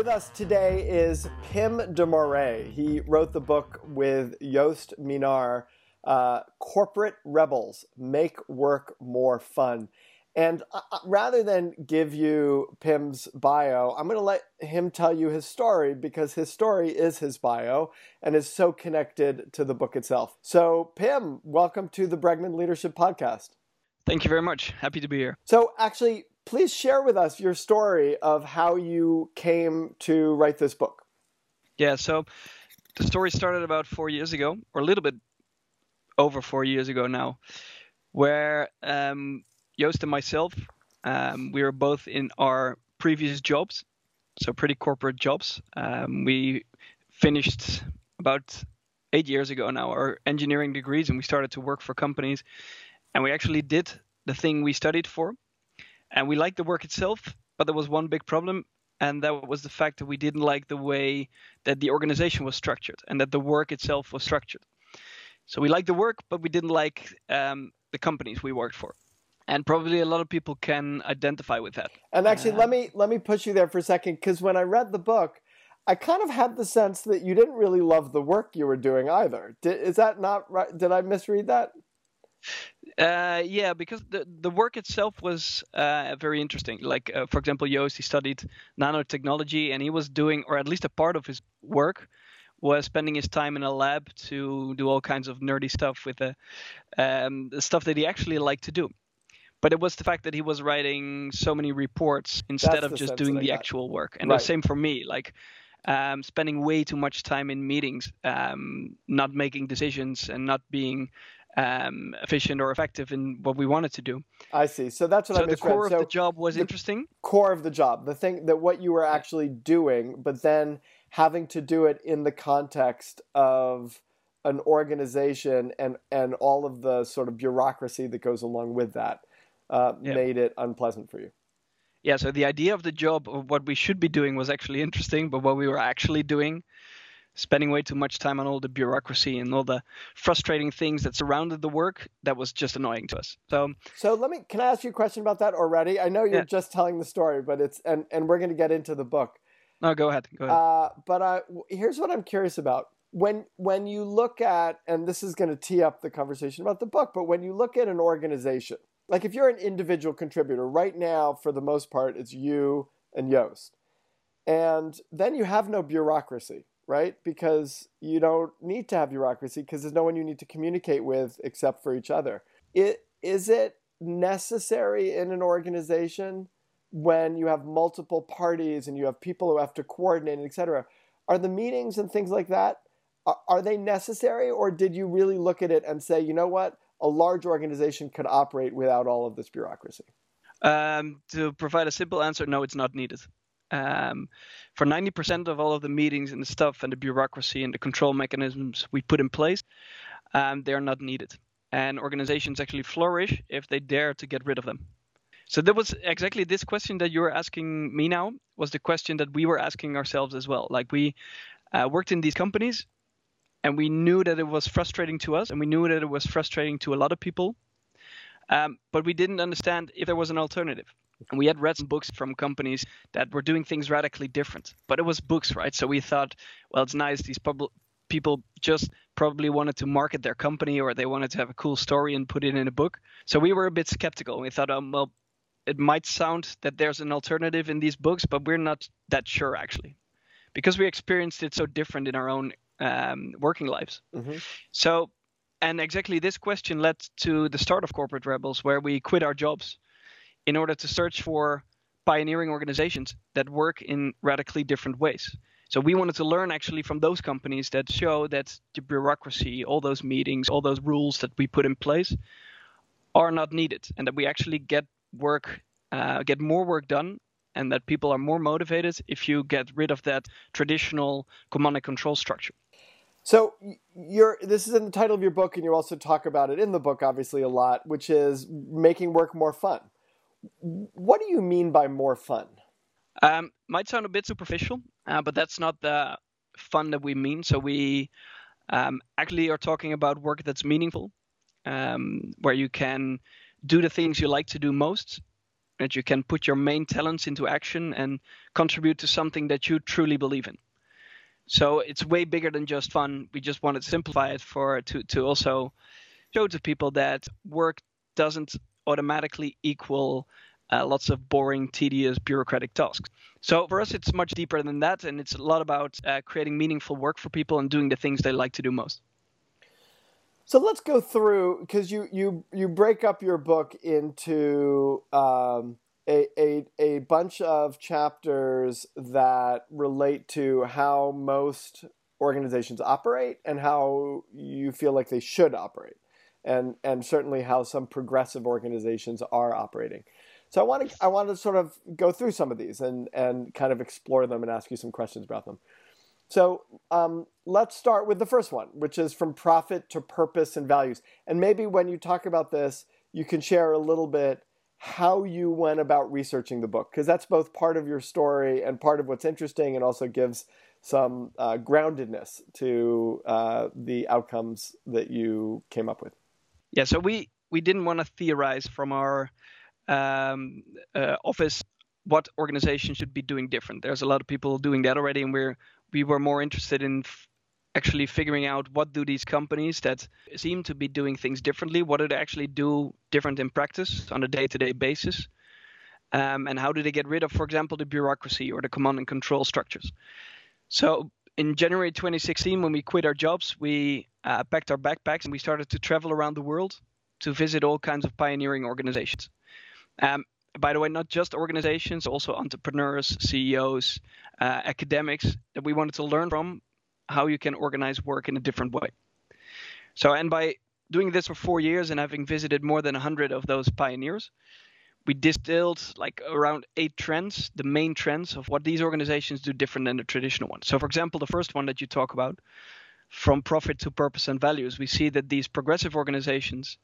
With us today is Pim de Morree. He wrote the book with Joost Minnaar, uh, Corporate Rebels Make Work More Fun. And uh, uh rather than give you Pim's bio, I'm going to let him tell you his story because his story is his bio and is so connected to the book itself. So, Pim, welcome to the Bregman Leadership Podcast. Thank you very much. Happy to be here. So, actually, please share with us your story of how you came to write this book. Yeah, so the story started about four years ago, or a little bit over four years ago now, where um, Joost and myself, um, we were both in our previous jobs, so pretty corporate jobs. Um, we finished about eight years ago now our engineering degrees, and we started to work for companies, and we actually did the thing we studied for and we liked the work itself, but there was one big problem, and that was the fact that we didn't like the way that the organization was structured and that the work itself was structured. So we liked the work, but we didn't like um, the companies we worked for, and probably a lot of people can identify with that. And actually, uh, let me let me push you there for a second because when I read the book. I kind of had the sense that you didn't really love the work you were doing either. Did, is that not right? Did I misread that? Uh, yeah, because the the work itself was uh, very interesting. Like uh, for example, Joost he studied nanotechnology, and he was doing, or at least a part of his work, was spending his time in a lab to do all kinds of nerdy stuff with the, um, the stuff that he actually liked to do. But it was the fact that he was writing so many reports instead That's of just doing the actual work. And right. the same for me. Like um, spending way too much time in meetings, um, not making decisions, and not being um, efficient or effective in what we wanted to do. I see. So that's what so I the core so of the job was interesting. Core of the job, the thing that what you were actually doing, but then having to do it in the context of an organization and and all of the sort of bureaucracy that goes along with that uh, yeah. made it unpleasant for you. Yeah. So the idea of the job of what we should be doing was actually interesting, but what we were actually doing spending way too much time on all the bureaucracy and all the frustrating things that surrounded the work that was just annoying to us. So so let me can i ask you a question about that already? I know you're yeah. just telling the story but it's and and we're going to get into the book. No go ahead go ahead. Uh, but uh, here's what i'm curious about. When when you look at and this is going to tee up the conversation about the book but when you look at an organization like if you're an individual contributor right now for the most part it's you and Joost and then you have no bureaucracy right? Because you don't need to have bureaucracy because there's no one you need to communicate with except for each other. It, is it necessary in an organization when you have multiple parties and you have people who have to coordinate, et cetera? Are the meetings and things like that, are, are they necessary or did you really look at it and say, you know what, a large organization could operate without all of this bureaucracy? Um, to provide a simple answer, no, it's not needed. Um, for 90% of all of the meetings and the stuff and the bureaucracy and the control mechanisms we put in place, um, they're not needed. And organizations actually flourish if they dare to get rid of them. So that was exactly this question that you were asking me now was the question that we were asking ourselves as well. Like we uh, worked in these companies and we knew that it was frustrating to us and we knew that it was frustrating to a lot of people. Um, but we didn't understand if there was an alternative. And we had read some books from companies that were doing things radically different, but it was books, right? So we thought, well, it's nice. These pub- people just probably wanted to market their company or they wanted to have a cool story and put it in a book. So we were a bit skeptical. We thought, um, well, it might sound that there's an alternative in these books, but we're not that sure actually, because we experienced it so different in our own um, working lives. Mm-hmm. So, and exactly this question led to the start of Corporate Rebels, where we quit our jobs in order to search for pioneering organizations that work in radically different ways. So we wanted to learn actually from those companies that show that the bureaucracy, all those meetings, all those rules that we put in place are not needed, and that we actually get work, uh, get more work done and that people are more motivated if you get rid of that traditional command and control structure. So you're this is in the title of your book, and you also talk about it in the book, obviously a lot, which is making work more fun. What do you mean by more fun? Um, might sound a bit superficial, uh, but that's not the fun that we mean. So we um, actually are talking about work that's meaningful, um, where you can do the things you like to do most, that you can put your main talents into action and contribute to something that you truly believe in. So it's way bigger than just fun. We just wanted to simplify it for to to also show to people that work doesn't automatically equal uh, lots of boring, tedious, bureaucratic tasks. So for us, it's much deeper than that, and it's a lot about uh, creating meaningful work for people and doing the things they like to do most. So let's go through because you you you break up your book into um, a, a a bunch of chapters that relate to how most organizations operate and how you feel like they should operate, and and certainly how some progressive organizations are operating. So I want to I want to sort of go through some of these and and kind of explore them and ask you some questions about them. So um, let's start with the first one, which is from profit to purpose and values. And maybe when you talk about this, you can share a little bit how you went about researching the book, because that's both part of your story and part of what's interesting, and also gives some uh, groundedness to uh, the outcomes that you came up with. Yeah, so we we didn't want to theorize from our um, uh, office what organizations should be doing different. There's a lot of people doing that already, and we're we were more interested in f- actually figuring out what do these companies that seem to be doing things differently, what do they actually do different in practice on a day-to-day basis, um, and how do they get rid of, for example, the bureaucracy or the command and control structures. So in January 2016, when we quit our jobs, we uh, packed our backpacks and we started to travel around the world to visit all kinds of pioneering organizations. Um, by the way, not just organizations, also entrepreneurs, CEOs, uh, academics that we wanted to learn from how you can organize work in a different way. So, and by doing this for four years and having visited more than 100 of those pioneers, we distilled like around eight trends, the main trends of what these organizations do different than the traditional ones. So, for example, the first one that you talk about, from profit to purpose and values, we see that these progressive organizations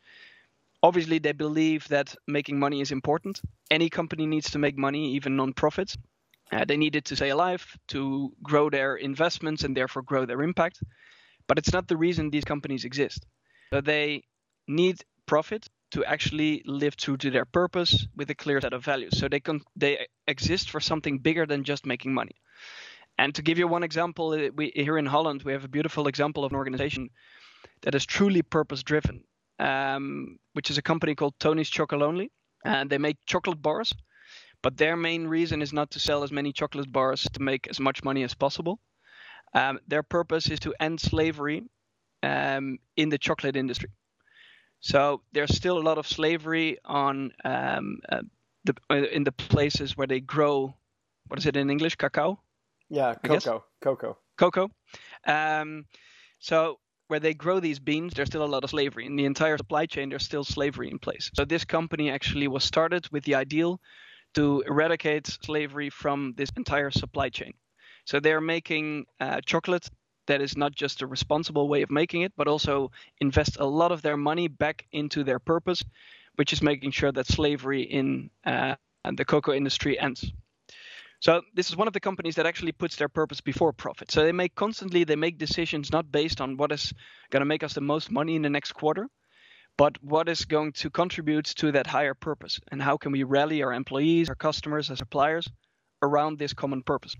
obviously they believe that making money is important. Any company needs to make money, even non-profits. Uh, they it to stay alive, to grow their investments, and therefore grow their impact. But it's not the reason these companies exist. So they need profit to actually live true to their purpose with a clear set of values. So they they exist for something bigger than just making money. And to give you one example, uh, we here in Holland we have a beautiful example of an organization that is truly purpose driven um, which is a company called Tony's Chocolonely. And they make chocolate bars, but their main reason is not to sell as many chocolate bars to make as much money as possible. Um, their purpose is to end slavery um, in the chocolate industry. So there's still a lot of slavery on um, uh, the uh, in the places where they grow. What is it in English? Cacao. Yeah, cocoa. Cocoa. Cocoa. Um, so where they grow these beans, there's still a lot of slavery. In the entire supply chain, there's still slavery in place. So this company actually was started with the ideal to eradicate slavery from this entire supply chain. So they're making uh, chocolate that is not just a responsible way of making it, but also invest a lot of their money back into their purpose, which is making sure that slavery in uh, the cocoa industry ends. So this is one of the companies that actually puts their purpose before profit. So they make constantly they make decisions not based on what is going to make us the most money in the next quarter, but what is going to contribute to that higher purpose and how can we rally our employees, our customers, our suppliers around this common purpose.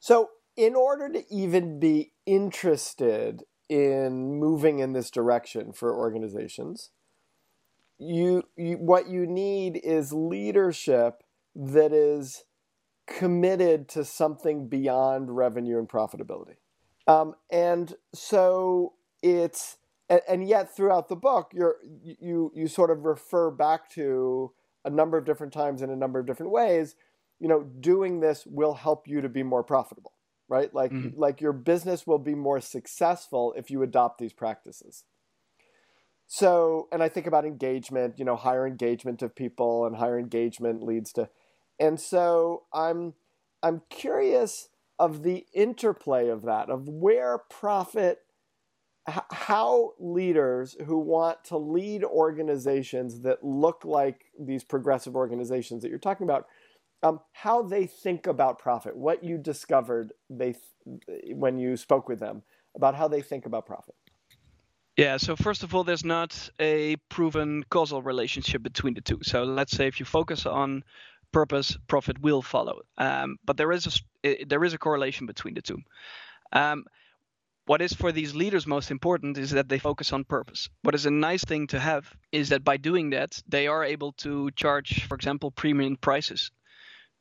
So in order to even be interested in moving in this direction for organizations, you, you what you need is leadership that is committed to something beyond revenue and profitability. Um, and so it's and, and, yet throughout the book you're you you sort of refer back to a number of different times in a number of different ways you know doing this will help you to be more profitable right like mm-hmm. like your business will be more successful if you adopt these practices so and i think about engagement you know higher engagement of people and higher engagement leads to And so I'm I'm curious of the interplay of that, of where profit, how leaders who want to lead organizations that look like these progressive organizations that you're talking about, um, how they think about profit, what you discovered they when you spoke with them about how they think about profit. Yeah, so first of all, there's not a proven causal relationship between the two. So let's say if you focus on purpose, profit will follow. Um, but there is a there is a correlation between the two. Um, what is for these leaders most important is that they focus on purpose. What is a nice thing to have is that by doing that, they are able to charge, for example, premium prices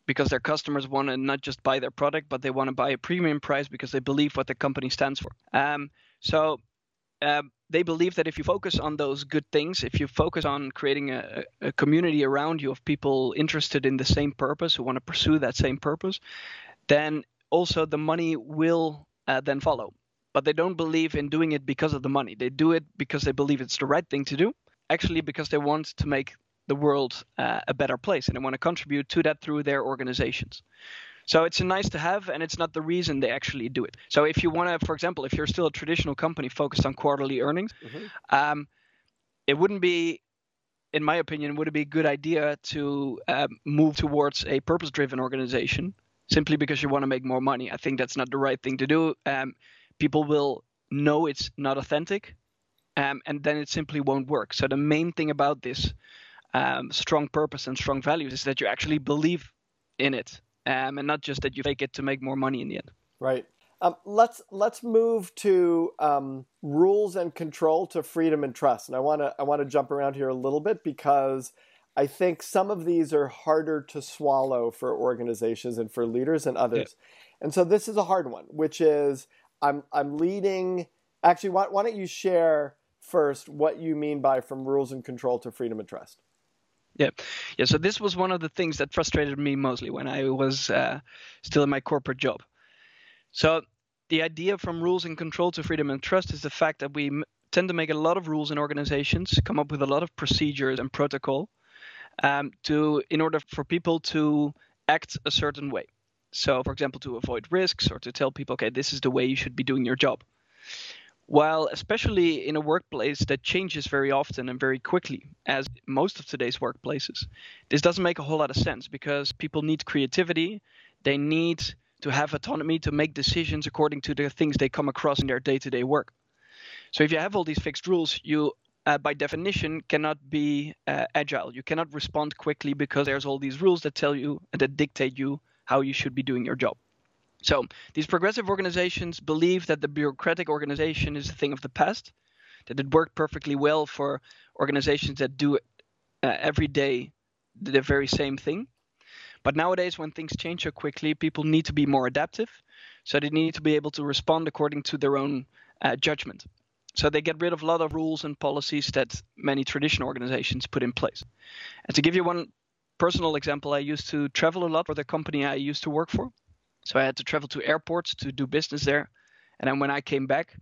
because their customers want to not just buy their product, but they want to buy a premium price because they believe what the company stands for. Um, so um, they believe that if you focus on those good things, if you focus on creating a, a, community around you of people interested in the same purpose, who want to pursue that same purpose, then also the money will uh, then follow. But they don't believe in doing it because of the money. They do it because they believe it's the right thing to do, actually, because they want to make the world uh, a better place and they want to contribute to that through their organizations. So it's a nice to have, and it's not the reason they actually do it. So if you want to, for example, if you're still a traditional company focused on quarterly earnings, mm-hmm. um, it wouldn't be, in my opinion, would it be a good idea to um, move towards a purpose-driven organization simply because you want to make more money? I think that's not the right thing to do. Um, people will know it's not authentic, um, and then it simply won't work. So the main thing about this um, strong purpose and strong values is that you actually believe in it um, and not just that you fake it to make more money in the end. Right. Um, let's let's move to um, rules and control to freedom and trust. And I want to I want to jump around here a little bit because I think some of these are harder to swallow for organizations and for leaders and others. Yeah. And so this is a hard one, which is I'm I'm leading. Actually, why, why don't you share first what you mean by from rules and control to freedom and trust? Yeah, yeah. So this was one of the things that frustrated me mostly when I was uh, still in my corporate job. So the idea from rules and control to freedom and trust is the fact that we m- tend to make a lot of rules in organizations, come up with a lot of procedures and protocol, um, to in order for people to act a certain way. So, for example, to avoid risks or to tell people, okay, this is the way you should be doing your job. While, especially in a workplace that changes very often and very quickly, as most of today's workplaces, this doesn't make a whole lot of sense because people need creativity. They need to have autonomy to make decisions according to the things they come across in their day to day work. So, if you have all these fixed rules, you uh, by definition cannot be uh, agile. You cannot respond quickly because there's all these rules that tell you and that dictate you how you should be doing your job. So these progressive organizations believe that the bureaucratic organization is a thing of the past, that it worked perfectly well for organizations that do it uh, every day the very same thing. But nowadays, when things change so quickly, people need to be more adaptive. So they need to be able to respond according to their own uh, judgment. So they get rid of a lot of rules and policies that many traditional organizations put in place. And to give you one personal example, I used to travel a lot for the company I used to work for. So I had to travel to airports to do business there. And then when I came back,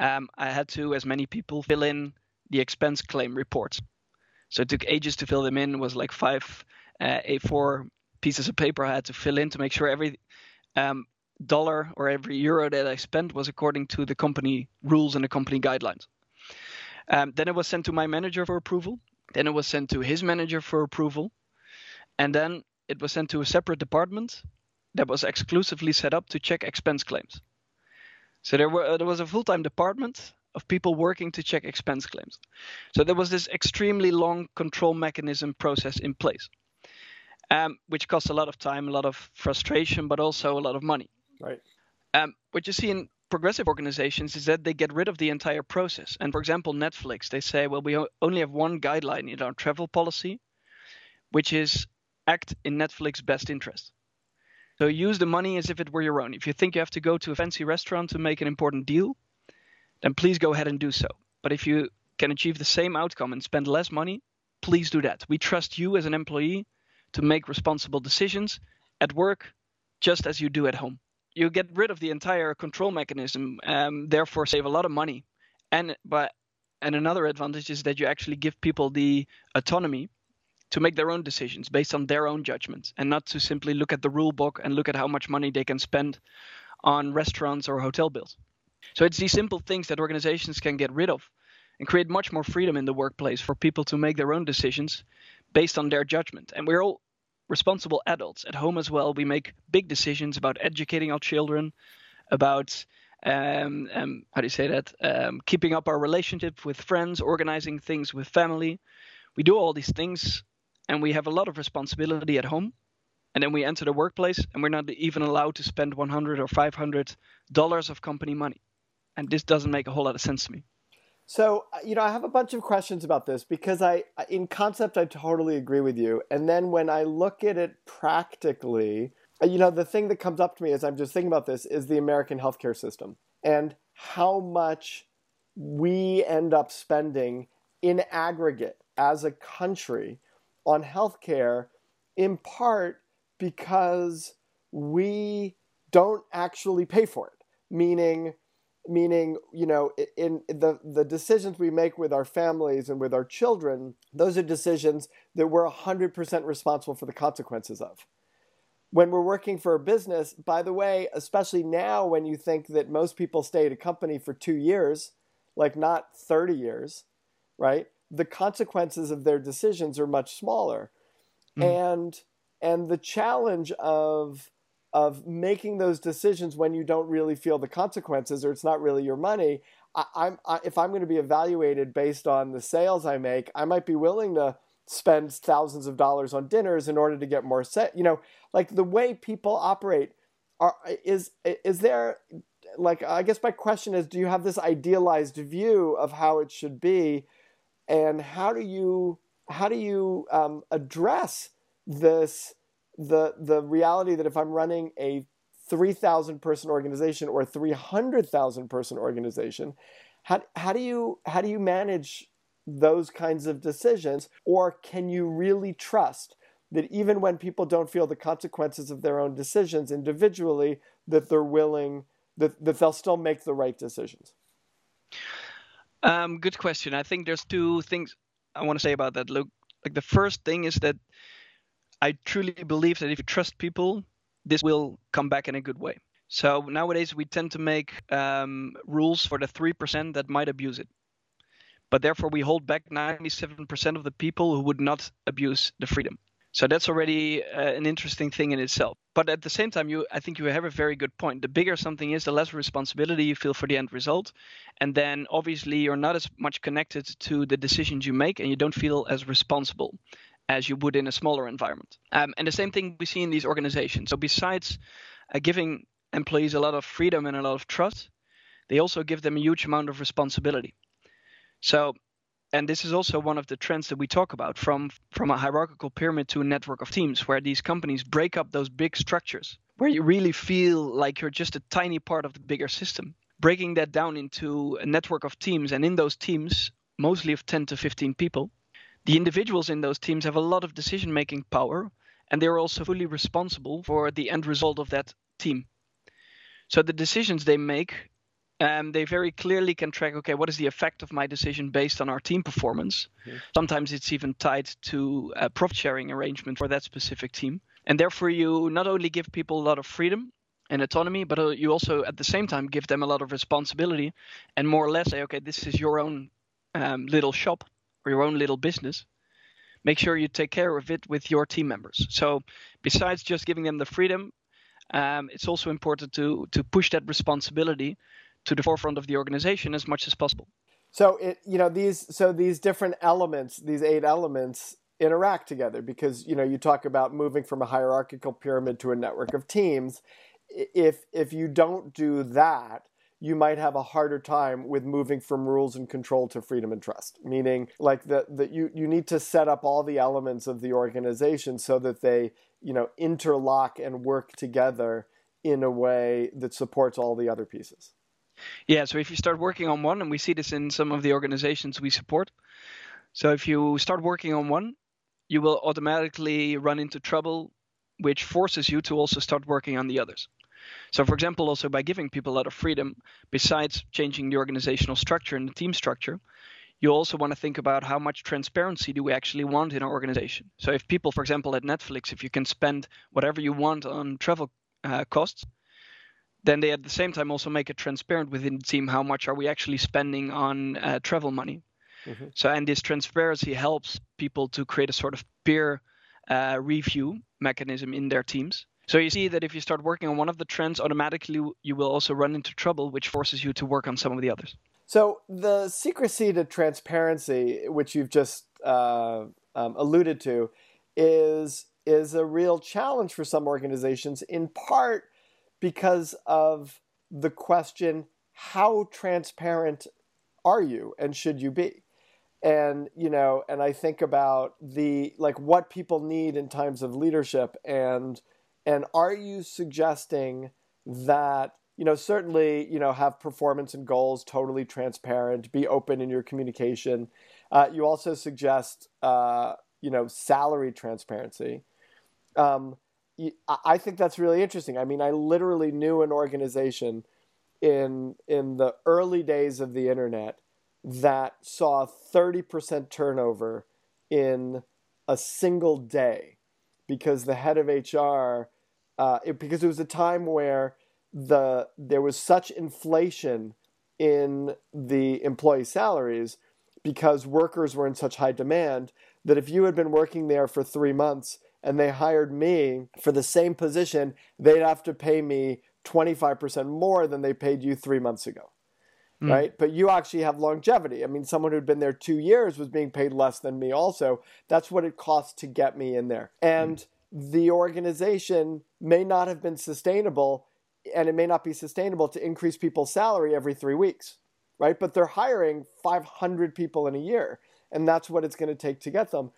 um, I had to, as many people, fill in the expense claim reports. So it took ages to fill them in. It was like five uh, A4 pieces of paper I had to fill in to make sure every um, dollar or every euro that I spent was according to the company rules and the company guidelines. Um, then it was sent to my manager for approval. Then it was sent to his manager for approval. And then it was sent to a separate department that was exclusively set up to check expense claims. So there were there was a full-time department of people working to check expense claims. So there was this extremely long control mechanism process in place, um, which cost a lot of time, a lot of frustration, but also a lot of money. Right. Um, what you see in progressive organizations is that they get rid of the entire process. And for example, Netflix, they say, well, we only have one guideline in our travel policy, which is act in Netflix's best interest. So use the money as if it were your own. If you think you have to go to a fancy restaurant to make an important deal, then please go ahead and do so. But if you can achieve the same outcome and spend less money, please do that. We trust you as an employee to make responsible decisions at work just as you do at home. You get rid of the entire control mechanism, um, therefore save a lot of money. And but and another advantage is that you actually give people the autonomy to make their own decisions based on their own judgment and not to simply look at the rule book and look at how much money they can spend on restaurants or hotel bills. So it's these simple things that organizations can get rid of and create much more freedom in the workplace for people to make their own decisions based on their judgment. And we're all responsible adults at home as well. We make big decisions about educating our children, about um, um, how do you say that? Um, keeping up our relationship with friends, organizing things with family. We do all these things, and we have a lot of responsibility at home. And then we enter the workplace, and we're not even allowed to spend 100 or 500 dollars of company money. And this doesn't make a whole lot of sense to me. So, uh, you know, I have a bunch of questions about this because I, in concept, I totally agree with you. And then when I look at it practically, uh, you know, the thing that comes up to me as I'm just thinking about this is the American healthcare system and how much we end up spending in aggregate as a country on healthcare, in part because we don't actually pay for it. Meaning, meaning you know in the the decisions we make with our families and with our children those are decisions that we're 100% responsible for the consequences of when we're working for a business by the way especially now when you think that most people stay at a company for 2 years like not 30 years right the consequences of their decisions are much smaller mm. and and the challenge of of making those decisions when you don't really feel the consequences or it's not really your money. I, I'm I, if I'm going to be evaluated based on the sales I make, I might be willing to spend thousands of dollars on dinners in order to get more set. You know, like the way people operate are is is there like I guess my question is, do you have this idealized view of how it should be, and how do you how do you um, address this? the the reality that if I'm running a 3,000 person organization or a 300,000 person organization, how, how do you how do you manage those kinds of decisions or can you really trust that even when people don't feel the consequences of their own decisions individually that they're willing that, that they'll still make the right decisions um, good question i think there's two things i want to say about that look like the first thing is that I truly believe that if you trust people, this will come back in a good way. So nowadays we tend to make um, rules for the 3% that might abuse it. But therefore we hold back 97% of the people who would not abuse the freedom. So that's already uh, an interesting thing in itself. But at the same time, you, I think you have a very good point. The bigger something is, the less responsibility you feel for the end result, and then obviously you're not as much connected to the decisions you make, and you don't feel as responsible as you would in a smaller environment. Um, and the same thing we see in these organizations. So besides uh, giving employees a lot of freedom and a lot of trust, they also give them a huge amount of responsibility. So, and this is also one of the trends that we talk about from from a hierarchical pyramid to a network of teams, where these companies break up those big structures, where you really feel like you're just a tiny part of the bigger system. Breaking that down into a network of teams, and in those teams, mostly of 10 to 15 people, the individuals in those teams have a lot of decision making power and they're also fully responsible for the end result of that team. So the decisions they make, um, they very clearly can track okay, what is the effect of my decision based on our team performance? Mm-hmm. Sometimes it's even tied to a profit sharing arrangement for that specific team. And therefore, you not only give people a lot of freedom and autonomy, but uh, you also at the same time give them a lot of responsibility and more or less say, okay, this is your own um, little shop or your own little business, make sure you take care of it with your team members. So besides just giving them the freedom, um, it's also important to to push that responsibility to the forefront of the organization as much as possible. So it you know these so these different elements, these eight elements interact together because you know you talk about moving from a hierarchical pyramid to a network of teams. If if you don't do that, you might have a harder time with moving from rules and control to freedom and trust. Meaning, like that, that you you need to set up all the elements of the organization so that they you know interlock and work together in a way that supports all the other pieces. Yeah, so if you start working on one, and we see this in some of the organizations we support. So if you start working on one, you will automatically run into trouble, which forces you to also start working on the others. So, for example, also by giving people a lot of freedom, besides changing the organizational structure and the team structure, you also want to think about how much transparency do we actually want in our organization. So if people, for example, at Netflix, if you can spend whatever you want on travel uh, costs, then they at the same time also make it transparent within the team how much are we actually spending on uh, travel money. Mm-hmm. So and this transparency helps people to create a sort of peer uh, review mechanism in their teams. So you see that if you start working on one of the trends, automatically you will also run into trouble, which forces you to work on some of the others. So the secrecy to transparency, which you've just uh, um, alluded to, is is a real challenge for some organizations. In part because of the question: How transparent are you, and should you be? And you know, and I think about the like what people need in times of leadership, and and are you suggesting that you know, certainly, you know, have performance and goals totally transparent, be open in your communication. Uh, you also suggest, uh, you know, salary transparency. Um, I think that's really interesting. I mean, I literally knew an organization in in the early days of the internet that saw 30% turnover in a single day because the head of HR, uh, it, because it was a time where the there was such inflation in the employee salaries because workers were in such high demand that if you had been working there for three months and they hired me for the same position, they'd have to pay me 25% more than they paid you three months ago. Mm. Right. But you actually have longevity. I mean, someone who'd been there two years was being paid less than me, also. That's what it costs to get me in there. And mm. the organization may not have been sustainable and it may not be sustainable to increase people's salary every three weeks, right? But they're hiring 500 people in a year, and that's what it's going to take to get them.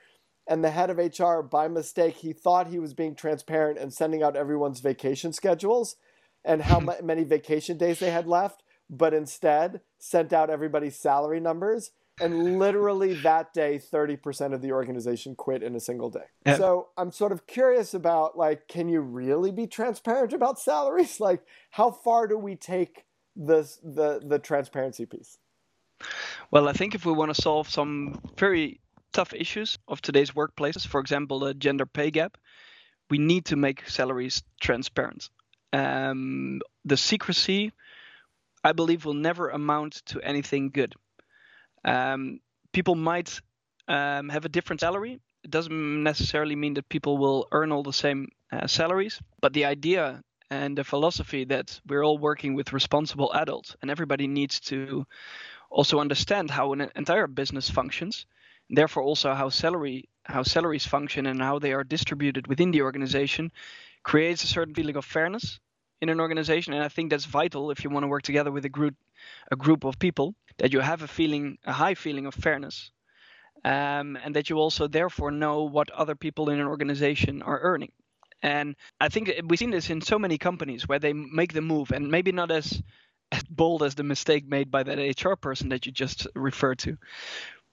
And the head of HR, by mistake, he thought he was being transparent and sending out everyone's vacation schedules and how hmm. many vacation days they had left, but instead sent out everybody's salary numbers and literally that day 30% of the organization quit in a single day. Yeah. so i'm sort of curious about like can you really be transparent about salaries? Like how far do we take this the the transparency piece? Well i think if we want to solve some very tough issues of today's workplaces for example the gender pay gap we need to make salaries transparent um, the secrecy i believe will never amount to anything good um, people might um, have a different salary. It doesn't necessarily mean that people will earn all the same uh, salaries, but the idea and the philosophy that we're all working with responsible adults and everybody needs to also understand how an entire business functions, therefore also how salary how salaries function and how they are distributed within the organization creates a certain feeling of fairness in an organization and i think that's vital if you want to work together with a group a group of people that you have a feeling, a high feeling of fairness, um, and that you also therefore know what other people in an organization are earning. And I think we've seen this in so many companies where they make the move, and maybe not as as bold as the mistake made by that HR person that you just referred to,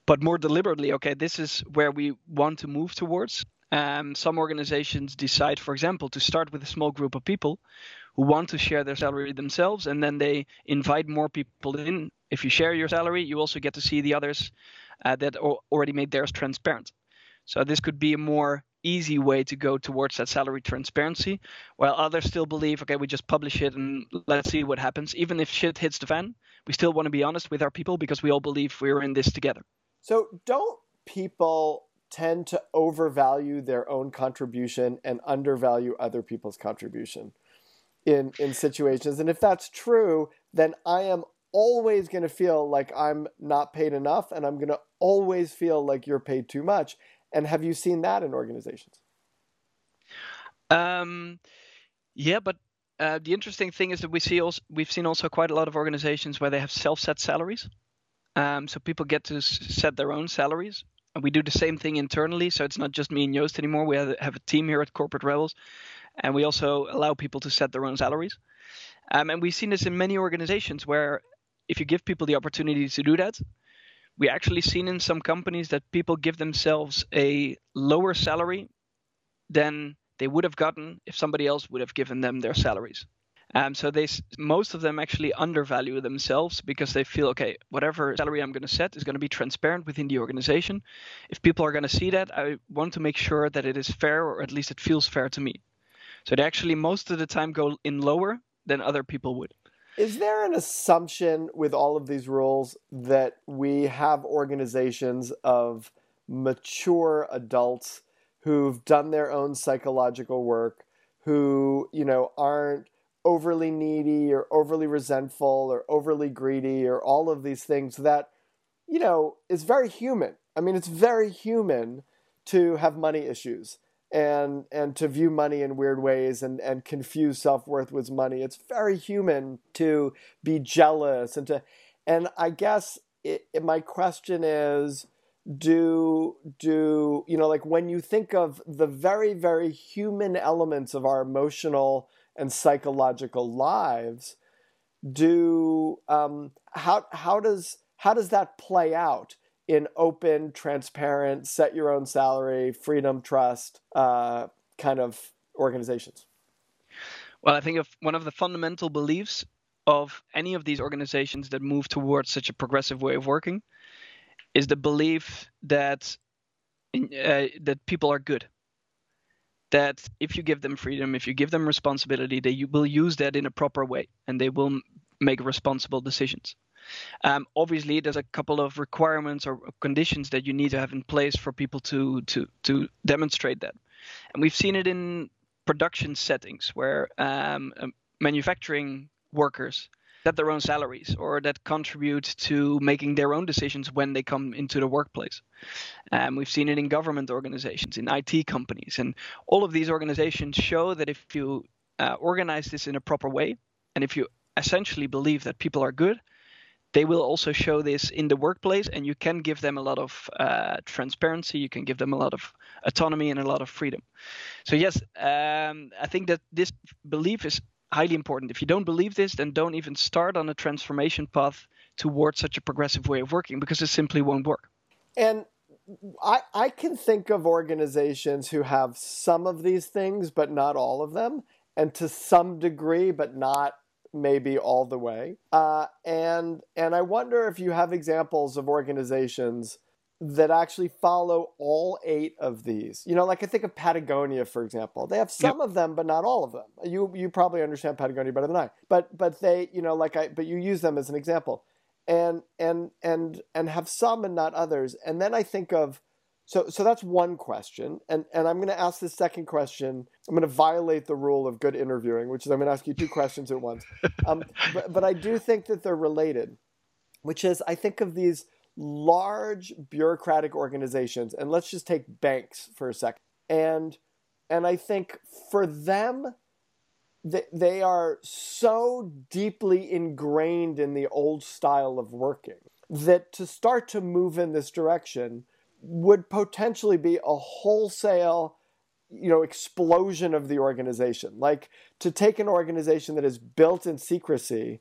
but more deliberately. Okay, this is where we want to move towards. Um, some organizations decide, for example, to start with a small group of people who want to share their salary themselves, and then they invite more people in. If you share your salary, you also get to see the others uh, that already made theirs transparent. So this could be a more easy way to go towards that salary transparency, while others still believe, okay, we just publish it and let's see what happens. Even if shit hits the fan, we still want to be honest with our people because we all believe we're in this together. So don't people tend to overvalue their own contribution and undervalue other people's contribution? in in situations? And if that's true then i am always going to feel like i'm not paid enough and i'm going to always feel like you're paid too much. And have you seen that in organizations? Um yeah but uh, the interesting thing is that we see also we've seen also quite a lot of organizations where they have self-set salaries um, so people get to set their own salaries and we do the same thing internally so it's not just me and Joost anymore we have, have a team here at corporate rebels and we also allow people to set their own salaries. Um, and we've seen this in many organizations where if you give people the opportunity to do that, we actually seen in some companies that people give themselves a lower salary than they would have gotten if somebody else would have given them their salaries. Um, so they most of them actually undervalue themselves because they feel okay, whatever salary I'm going to set is going to be transparent within the organization. If people are going to see that, I want to make sure that it is fair, or at least it feels fair to me. So they actually most of the time go in lower than other people would. Is there an assumption with all of these rules that we have organizations of mature adults who've done their own psychological work, who, you know, aren't overly needy or overly resentful or overly greedy or all of these things that, you know, is very human. I mean, it's very human to have money issues and and to view money in weird ways and and confuse self-worth with money. It's very human to be jealous and to and I guess it, it, my question is do do you know like when you think of the very very human elements of our emotional and psychological lives do um, how how does how does that play out in open, transparent, set your own salary, freedom, trust uh, kind of organizations? Well, I think of one of the fundamental beliefs of any of these organizations that move towards such a progressive way of working is the belief that uh, that people are good that if you give them freedom, if you give them responsibility, they will use that in a proper way and they will make responsible decisions. Um, obviously, there's a couple of requirements or conditions that you need to have in place for people to to to demonstrate that, and we've seen it in production settings where um, um manufacturing workers set their own salaries or that contribute to making their own decisions when they come into the workplace. Um, we've seen it in government organizations, in IT companies, and all of these organizations show that if you uh, organize this in a proper way, and if you essentially believe that people are good, they will also show this in the workplace, and you can give them a lot of uh, transparency. You can give them a lot of autonomy and a lot of freedom. So yes, um, I think that this belief is highly important. If you don't believe this, then don't even start on a transformation path towards such a progressive way of working because it simply won't work. And I, I can think of organizations who have some of these things, but not all of them, and to some degree, but not maybe all the way. Uh, and and I wonder if you have examples of organizations that actually follow all eight of these. You know, like I think of Patagonia, for example. They have some yep. of them, but not all of them. You you probably understand Patagonia better than I. But but they, you know, like I but you use them as an example. And and and and have some and not others. And then I think of so so that's one question. And and I'm gonna ask the second question. I'm gonna violate the rule of good interviewing, which is I'm gonna ask you two questions at once. Um, but, but I do think that they're related, which is I think of these large bureaucratic organizations, and let's just take banks for a second. And and I think for them, they, they are so deeply ingrained in the old style of working that to start to move in this direction would potentially be a wholesale you know explosion of the organization like to take an organization that is built in secrecy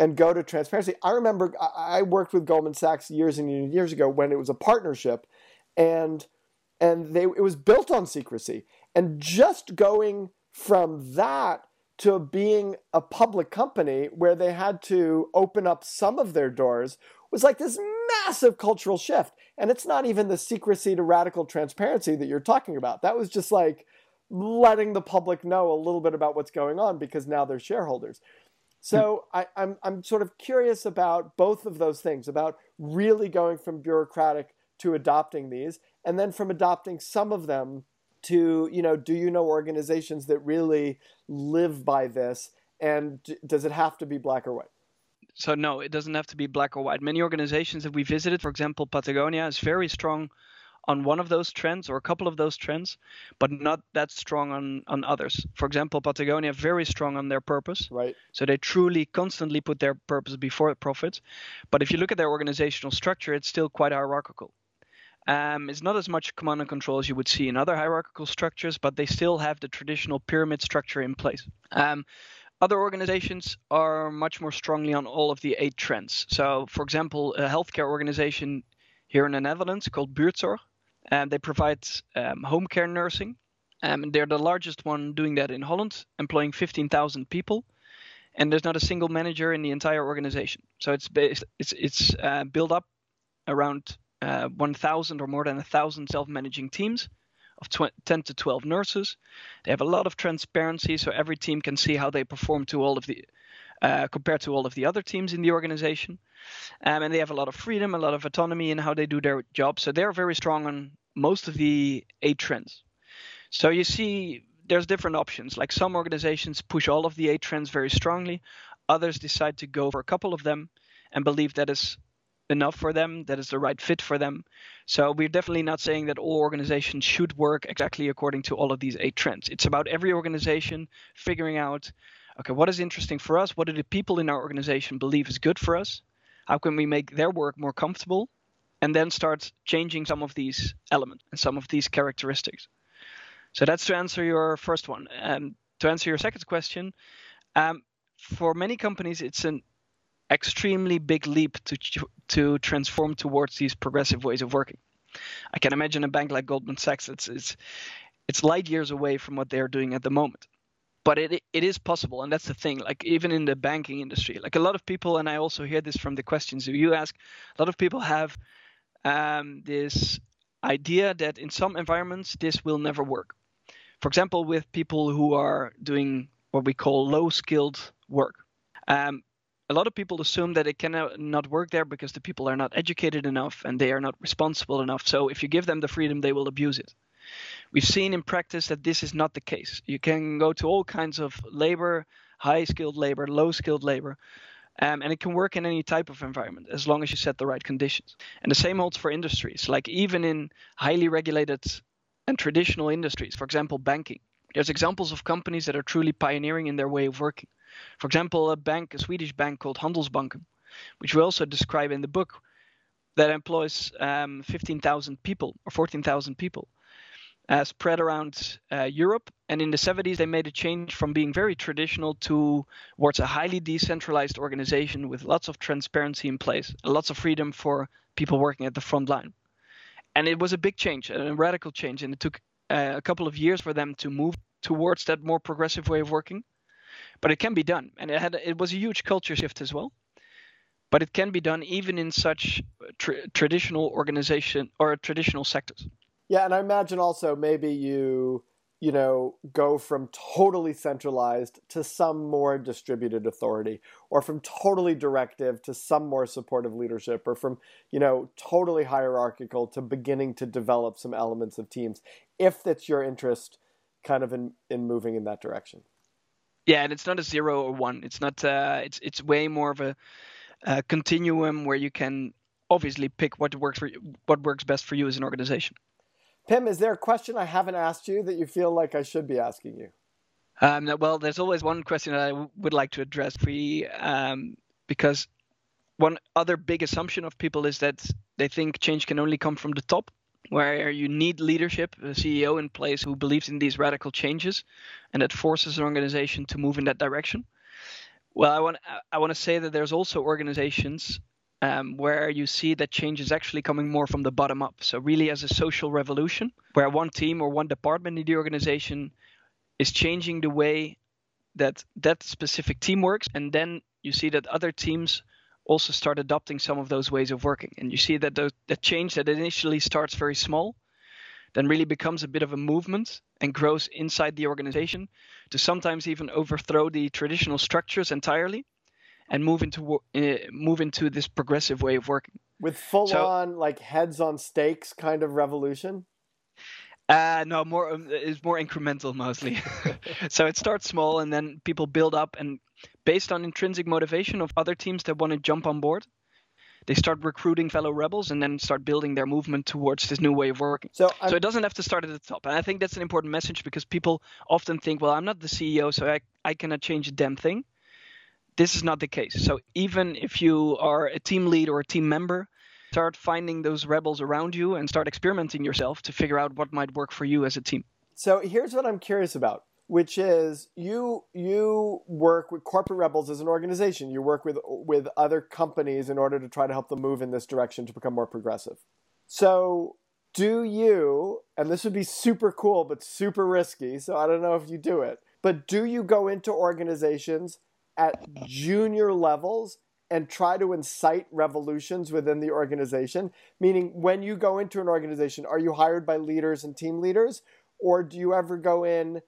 and go to transparency. I remember I worked with Goldman Sachs years and years ago when it was a partnership, and and they it was built on secrecy. And just going from that to being a public company where they had to open up some of their doors was like this massive cultural shift. And it's not even the secrecy to radical transparency that you're talking about. That was just like letting the public know a little bit about what's going on because now they're shareholders. So I, I'm I'm sort of curious about both of those things, about really going from bureaucratic to adopting these, and then from adopting some of them to, you know, do you know organizations that really live by this, and does it have to be black or white? So no, it doesn't have to be black or white. Many organizations that we visited, for example, Patagonia is very strong on one of those trends or a couple of those trends, but not that strong on, on others. For example, Patagonia very strong on their purpose. Right. So they truly constantly put their purpose before profit. But if you look at their organizational structure, it's still quite hierarchical. Um, it's not as much command and control as you would see in other hierarchical structures, but they still have the traditional pyramid structure in place. Um, other organizations are much more strongly on all of the eight trends. So, for example, a healthcare organization here in the Netherlands called Buurtzorg and they provide um, home care nursing. Um, they're the largest one doing that in Holland, employing 15,000 people. and there's not a single manager in the entire organization. So it's based, it's it's uh, built up around uh, 1,000 or more than 1,000 self-managing teams of 10 to 12 nurses. They have a lot of transparency, so every team can see how they perform to all of the uh, compared to all of the other teams in the organization. Um, and they have a lot of freedom, a lot of autonomy in how they do their job. So they're very strong on most of the eight trends. So you see, there's different options. Like some organizations push all of the eight trends very strongly, others decide to go for a couple of them and believe that is enough for them, that is the right fit for them. So we're definitely not saying that all organizations should work exactly according to all of these eight trends. It's about every organization figuring out okay, what is interesting for us? What do the people in our organization believe is good for us? How can we make their work more comfortable? And then start changing some of these elements and some of these characteristics. So that's to answer your first one. And to answer your second question, um, for many companies, it's an extremely big leap to to transform towards these progressive ways of working. I can imagine a bank like Goldman Sachs. It's it's it's light years away from what they're doing at the moment but it it is possible and that's the thing like even in the banking industry like a lot of people and i also hear this from the questions you ask a lot of people have um, this idea that in some environments this will never work. For example with people who are doing what we call low skilled work. Um, a lot of people assume that it cannot work there because the people are not educated enough and they are not responsible enough. So if you give them the freedom they will abuse it. We've seen in practice that this is not the case. You can go to all kinds of labor, high skilled labor, low skilled labor, um, and it can work in any type of environment as long as you set the right conditions. And the same holds for industries. Like even in highly regulated and traditional industries, for example, banking, there's examples of companies that are truly pioneering in their way of working. For example, a bank, a Swedish bank called Handelsbanken, which we also describe in the book, that employs um, 15,000 people or 14,000 people uh, spread around uh, Europe. And in the 70s, they made a change from being very traditional to towards a highly decentralized organization with lots of transparency in place, lots of freedom for people working at the front line. And it was a big change, a radical change. And it took uh, a couple of years for them to move towards that more progressive way of working. But it can be done. And it, had, it was a huge culture shift as well but it can be done even in such tra- traditional organization or traditional sectors. Yeah, and I imagine also maybe you you know go from totally centralized to some more distributed authority or from totally directive to some more supportive leadership or from you know totally hierarchical to beginning to develop some elements of teams if that's your interest kind of in in moving in that direction. Yeah and it's not a zero or one. It's not uh, it's it's way more of a, a continuum where you can obviously pick what works for you, what works best for you as an organization Pim, is there a question I haven't asked you that you feel like I should be asking you? Um, well, there's always one question that I w- would like to address for you, um, because one other big assumption of people is that they think change can only come from the top, where you need leadership, a CEO in place who believes in these radical changes, and that forces an organization to move in that direction. Well, I want I want to say that there's also organizations um, where you see that change is actually coming more from the bottom up. So, really, as a social revolution, where one team or one department in the organization is changing the way that that specific team works, and then you see that other teams also start adopting some of those ways of working. And you see that the, the change that initially starts very small then really becomes a bit of a movement and grows inside the organization to sometimes even overthrow the traditional structures entirely and move into uh, move into this progressive way of working with full so, on like heads on stakes kind of revolution uh, no, more um, is more incremental mostly. so it starts small, and then people build up, and based on intrinsic motivation of other teams that want to jump on board, they start recruiting fellow rebels, and then start building their movement towards this new way of working. So, so it doesn't have to start at the top, and I think that's an important message because people often think, well, I'm not the CEO, so I I cannot change a damn thing this is not the case. So even if you are a team lead or a team member, start finding those rebels around you and start experimenting yourself to figure out what might work for you as a team. So here's what I'm curious about, which is you you work with corporate rebels as an organization. You work with with other companies in order to try to help them move in this direction to become more progressive. So do you and this would be super cool but super risky, so I don't know if you do it. But do you go into organizations at junior levels and try to incite revolutions within the organization? Meaning, when you go into an organization, are you hired by leaders and team leaders, or do you ever go in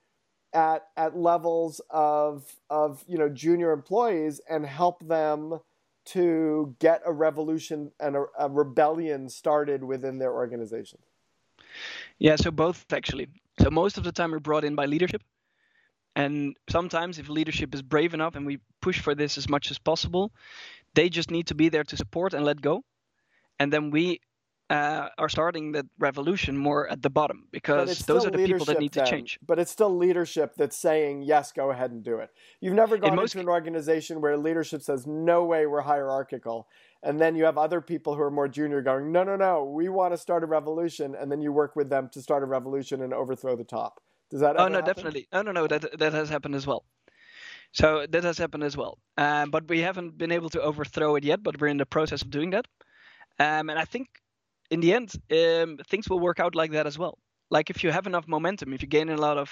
at at levels of of you know junior employees and help them to get a revolution and a, a rebellion started within their organization? Yeah, so both actually. So most of the time we're brought in by leadership. And sometimes if leadership is brave enough and we push for this as much as possible, they just need to be there to support and let go. And then we uh, are starting that revolution more at the bottom because those are the people that need then, to change. But it's still leadership that's saying, yes, go ahead and do it. You've never gone into an organization where leadership says, no way, we're hierarchical. And then you have other people who are more junior going, no, no, no, we want to start a revolution. And then you work with them to start a revolution and overthrow the top. Does that Oh, no, happen? definitely. No, no, no, that, that has happened as well. So that has happened as well. Um, but we haven't been able to overthrow it yet, but we're in the process of doing that. Um, and I think in the end, um, things will work out like that as well. Like if you have enough momentum, if you gain a lot of,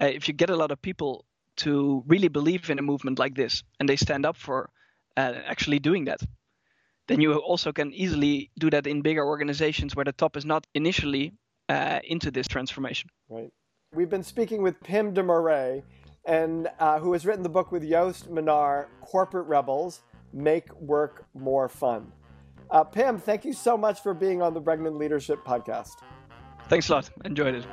uh, if you get a lot of people to really believe in a movement like this, and they stand up for uh, actually doing that, then you also can easily do that in bigger organizations where the top is not initially uh, into this transformation. Right. We've been speaking with Pim de Morree, and uh, who has written the book with Joost Minnaar, Corporate Rebels: Make Work More Fun. Uh, Pim, thank you so much for being on the Bregman Leadership Podcast. Thanks a lot. Enjoyed it.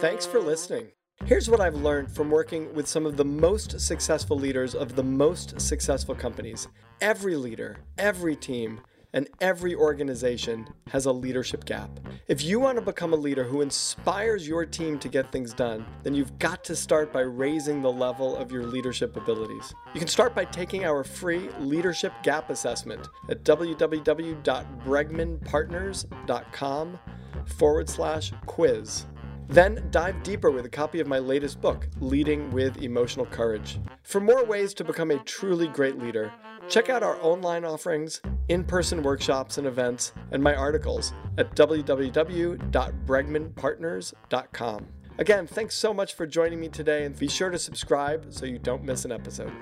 Thanks for listening. Here's what I've learned from working with some of the most successful leaders of the most successful companies. Every leader, every team, and every organization has a leadership gap. If you want to become a leader who inspires your team to get things done, then you've got to start by raising the level of your leadership abilities. You can start by taking our free leadership gap assessment at www.bregmanpartners.com forward slash quiz. Then dive deeper with a copy of my latest book, Leading with Emotional Courage. For more ways to become a truly great leader, check out our online offerings, in person workshops and events, and my articles at www.bregmanpartners.com. Again, thanks so much for joining me today, and be sure to subscribe so you don't miss an episode.